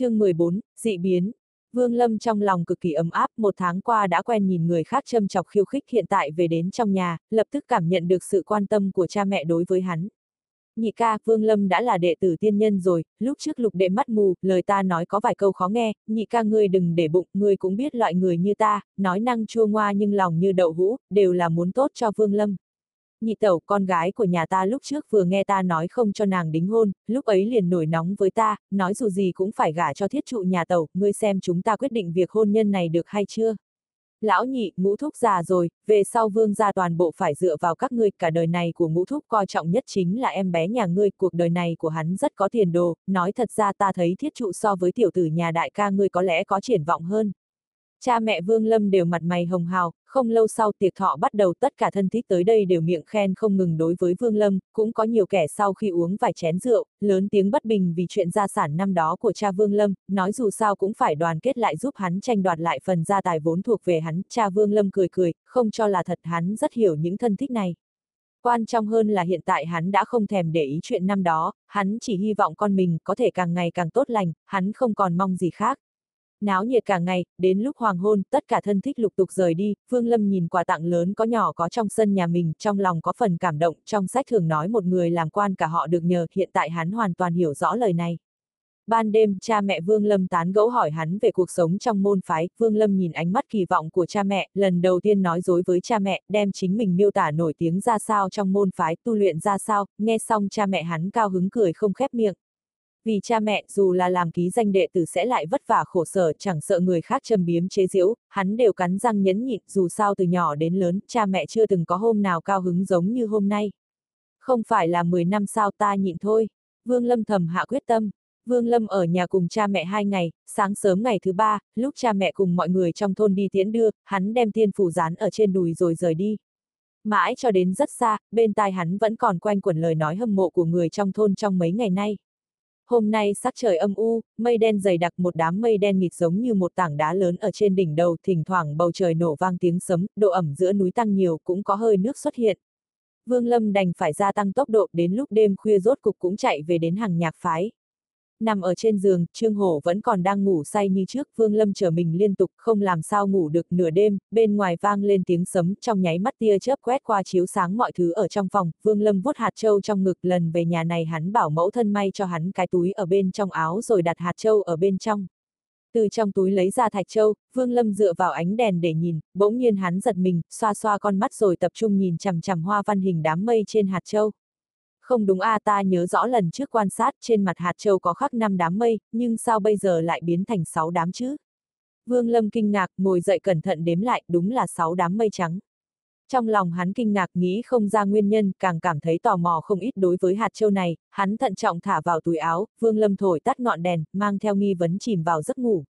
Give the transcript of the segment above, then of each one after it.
chương 14, dị biến. Vương Lâm trong lòng cực kỳ ấm áp, một tháng qua đã quen nhìn người khác châm chọc khiêu khích hiện tại về đến trong nhà, lập tức cảm nhận được sự quan tâm của cha mẹ đối với hắn. Nhị ca, Vương Lâm đã là đệ tử tiên nhân rồi, lúc trước lục đệ mắt mù, lời ta nói có vài câu khó nghe, nhị ca ngươi đừng để bụng, ngươi cũng biết loại người như ta, nói năng chua ngoa nhưng lòng như đậu hũ, đều là muốn tốt cho Vương Lâm. Nhị tẩu, con gái của nhà ta lúc trước vừa nghe ta nói không cho nàng đính hôn, lúc ấy liền nổi nóng với ta, nói dù gì cũng phải gả cho thiết trụ nhà tẩu, ngươi xem chúng ta quyết định việc hôn nhân này được hay chưa? Lão nhị, ngũ thúc già rồi, về sau vương gia toàn bộ phải dựa vào các ngươi, cả đời này của ngũ thúc coi trọng nhất chính là em bé nhà ngươi, cuộc đời này của hắn rất có tiền đồ, nói thật ra ta thấy thiết trụ so với tiểu tử nhà đại ca ngươi có lẽ có triển vọng hơn. Cha mẹ Vương Lâm đều mặt mày hồng hào, không lâu sau tiệc thọ bắt đầu tất cả thân thích tới đây đều miệng khen không ngừng đối với Vương Lâm, cũng có nhiều kẻ sau khi uống vài chén rượu, lớn tiếng bất bình vì chuyện gia sản năm đó của cha Vương Lâm, nói dù sao cũng phải đoàn kết lại giúp hắn tranh đoạt lại phần gia tài vốn thuộc về hắn, cha Vương Lâm cười cười, không cho là thật hắn rất hiểu những thân thích này. Quan trọng hơn là hiện tại hắn đã không thèm để ý chuyện năm đó, hắn chỉ hy vọng con mình có thể càng ngày càng tốt lành, hắn không còn mong gì khác náo nhiệt cả ngày, đến lúc hoàng hôn, tất cả thân thích lục tục rời đi, Vương Lâm nhìn quà tặng lớn có nhỏ có trong sân nhà mình, trong lòng có phần cảm động, trong sách thường nói một người làm quan cả họ được nhờ, hiện tại hắn hoàn toàn hiểu rõ lời này. Ban đêm, cha mẹ Vương Lâm tán gẫu hỏi hắn về cuộc sống trong môn phái, Vương Lâm nhìn ánh mắt kỳ vọng của cha mẹ, lần đầu tiên nói dối với cha mẹ, đem chính mình miêu tả nổi tiếng ra sao trong môn phái, tu luyện ra sao, nghe xong cha mẹ hắn cao hứng cười không khép miệng. Vì cha mẹ dù là làm ký danh đệ tử sẽ lại vất vả khổ sở chẳng sợ người khác châm biếm chế giễu, hắn đều cắn răng nhẫn nhịn dù sao từ nhỏ đến lớn, cha mẹ chưa từng có hôm nào cao hứng giống như hôm nay. Không phải là 10 năm sao ta nhịn thôi. Vương Lâm thầm hạ quyết tâm. Vương Lâm ở nhà cùng cha mẹ hai ngày, sáng sớm ngày thứ ba, lúc cha mẹ cùng mọi người trong thôn đi tiễn đưa, hắn đem tiên phủ dán ở trên đùi rồi rời đi. Mãi cho đến rất xa, bên tai hắn vẫn còn quanh quẩn lời nói hâm mộ của người trong thôn trong mấy ngày nay. Hôm nay sắc trời âm u, mây đen dày đặc một đám mây đen nghịt giống như một tảng đá lớn ở trên đỉnh đầu, thỉnh thoảng bầu trời nổ vang tiếng sấm, độ ẩm giữa núi tăng nhiều cũng có hơi nước xuất hiện. Vương Lâm đành phải gia tăng tốc độ đến lúc đêm khuya rốt cục cũng chạy về đến hàng nhạc phái. Nằm ở trên giường, Trương Hổ vẫn còn đang ngủ say như trước, Vương Lâm trở mình liên tục, không làm sao ngủ được nửa đêm, bên ngoài vang lên tiếng sấm, trong nháy mắt tia chớp quét qua chiếu sáng mọi thứ ở trong phòng, Vương Lâm vuốt hạt châu trong ngực, lần về nhà này hắn bảo mẫu thân may cho hắn cái túi ở bên trong áo rồi đặt hạt châu ở bên trong. Từ trong túi lấy ra thạch châu, Vương Lâm dựa vào ánh đèn để nhìn, bỗng nhiên hắn giật mình, xoa xoa con mắt rồi tập trung nhìn chằm chằm hoa văn hình đám mây trên hạt châu. Không đúng a à, ta nhớ rõ lần trước quan sát trên mặt hạt châu có khắc năm đám mây, nhưng sao bây giờ lại biến thành sáu đám chứ? Vương Lâm kinh ngạc, ngồi dậy cẩn thận đếm lại, đúng là sáu đám mây trắng. Trong lòng hắn kinh ngạc nghĩ không ra nguyên nhân, càng cảm thấy tò mò không ít đối với hạt châu này, hắn thận trọng thả vào túi áo, Vương Lâm thổi tắt ngọn đèn, mang theo nghi vấn chìm vào giấc ngủ.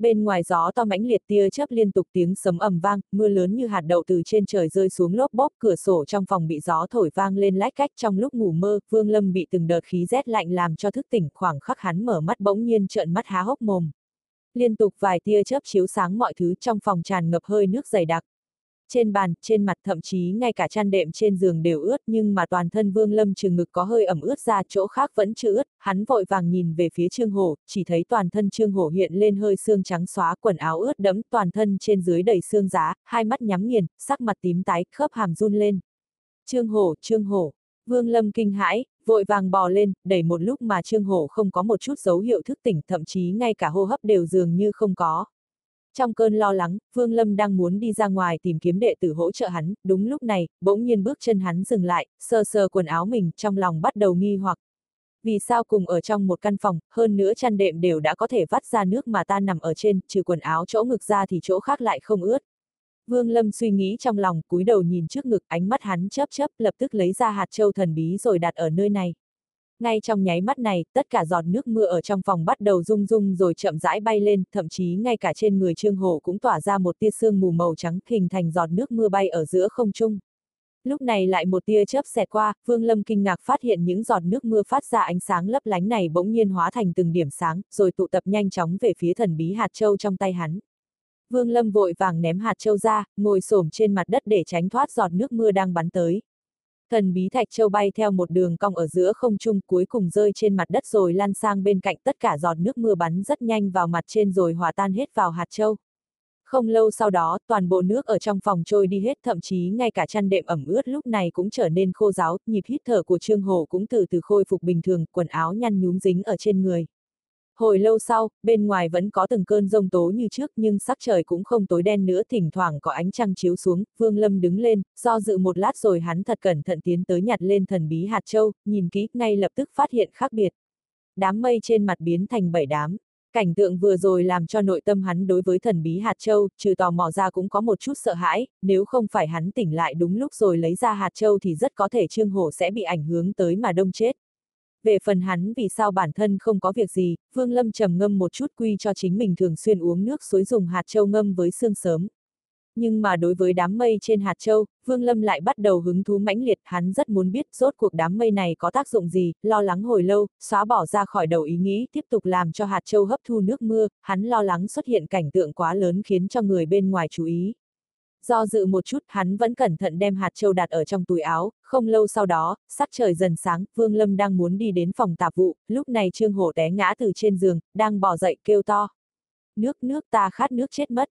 Bên ngoài gió to mãnh liệt tia chớp liên tục tiếng sấm ầm vang, mưa lớn như hạt đậu từ trên trời rơi xuống lốp bốp, cửa sổ trong phòng bị gió thổi vang lên lách cách trong lúc ngủ mơ, Vương Lâm bị từng đợt khí rét lạnh làm cho thức tỉnh, khoảng khắc hắn mở mắt bỗng nhiên trợn mắt há hốc mồm. Liên tục vài tia chớp chiếu sáng mọi thứ trong phòng tràn ngập hơi nước dày đặc. Trên bàn, trên mặt thậm chí ngay cả chăn đệm trên giường đều ướt nhưng mà toàn thân Vương Lâm trừ ngực có hơi ẩm ướt ra chỗ khác vẫn chưa ướt, hắn vội vàng nhìn về phía Trương Hổ, chỉ thấy toàn thân Trương Hổ hiện lên hơi xương trắng xóa quần áo ướt đẫm toàn thân trên dưới đầy xương giá, hai mắt nhắm nghiền, sắc mặt tím tái, khớp hàm run lên. Trương Hổ, Trương Hổ, Vương Lâm kinh hãi, vội vàng bò lên, đẩy một lúc mà Trương Hổ không có một chút dấu hiệu thức tỉnh thậm chí ngay cả hô hấp đều dường như không có. Trong cơn lo lắng, Vương Lâm đang muốn đi ra ngoài tìm kiếm đệ tử hỗ trợ hắn, đúng lúc này, bỗng nhiên bước chân hắn dừng lại, sờ sờ quần áo mình, trong lòng bắt đầu nghi hoặc. Vì sao cùng ở trong một căn phòng, hơn nữa chăn đệm đều đã có thể vắt ra nước mà ta nằm ở trên, trừ quần áo chỗ ngực ra thì chỗ khác lại không ướt. Vương Lâm suy nghĩ trong lòng, cúi đầu nhìn trước ngực, ánh mắt hắn chớp chớp, lập tức lấy ra hạt châu thần bí rồi đặt ở nơi này. Ngay trong nháy mắt này, tất cả giọt nước mưa ở trong phòng bắt đầu rung rung rồi chậm rãi bay lên, thậm chí ngay cả trên người Trương Hổ cũng tỏa ra một tia sương mù màu trắng, hình thành giọt nước mưa bay ở giữa không trung. Lúc này lại một tia chớp xẹt qua, Vương Lâm kinh ngạc phát hiện những giọt nước mưa phát ra ánh sáng lấp lánh này bỗng nhiên hóa thành từng điểm sáng, rồi tụ tập nhanh chóng về phía thần bí hạt châu trong tay hắn. Vương Lâm vội vàng ném hạt châu ra, ngồi xổm trên mặt đất để tránh thoát giọt nước mưa đang bắn tới. Thần bí thạch châu bay theo một đường cong ở giữa không trung cuối cùng rơi trên mặt đất rồi lan sang bên cạnh tất cả giọt nước mưa bắn rất nhanh vào mặt trên rồi hòa tan hết vào hạt châu. Không lâu sau đó, toàn bộ nước ở trong phòng trôi đi hết thậm chí ngay cả chăn đệm ẩm ướt lúc này cũng trở nên khô ráo, nhịp hít thở của Trương hồ cũng từ từ khôi phục bình thường, quần áo nhăn nhúm dính ở trên người. Hồi lâu sau, bên ngoài vẫn có từng cơn rông tố như trước nhưng sắc trời cũng không tối đen nữa thỉnh thoảng có ánh trăng chiếu xuống, Vương Lâm đứng lên, do dự một lát rồi hắn thật cẩn thận tiến tới nhặt lên thần bí hạt châu, nhìn kỹ ngay lập tức phát hiện khác biệt. Đám mây trên mặt biến thành bảy đám. Cảnh tượng vừa rồi làm cho nội tâm hắn đối với thần bí hạt châu, trừ tò mò ra cũng có một chút sợ hãi, nếu không phải hắn tỉnh lại đúng lúc rồi lấy ra hạt châu thì rất có thể Trương Hổ sẽ bị ảnh hưởng tới mà đông chết. Về phần hắn vì sao bản thân không có việc gì, Vương Lâm trầm ngâm một chút quy cho chính mình thường xuyên uống nước suối dùng hạt châu ngâm với xương sớm. Nhưng mà đối với đám mây trên hạt châu, Vương Lâm lại bắt đầu hứng thú mãnh liệt, hắn rất muốn biết rốt cuộc đám mây này có tác dụng gì, lo lắng hồi lâu, xóa bỏ ra khỏi đầu ý nghĩ tiếp tục làm cho hạt châu hấp thu nước mưa, hắn lo lắng xuất hiện cảnh tượng quá lớn khiến cho người bên ngoài chú ý. Do dự một chút, hắn vẫn cẩn thận đem hạt châu đặt ở trong túi áo, không lâu sau đó, sắc trời dần sáng, Vương Lâm đang muốn đi đến phòng tạp vụ, lúc này Trương Hổ té ngã từ trên giường, đang bỏ dậy kêu to. Nước nước ta khát nước chết mất.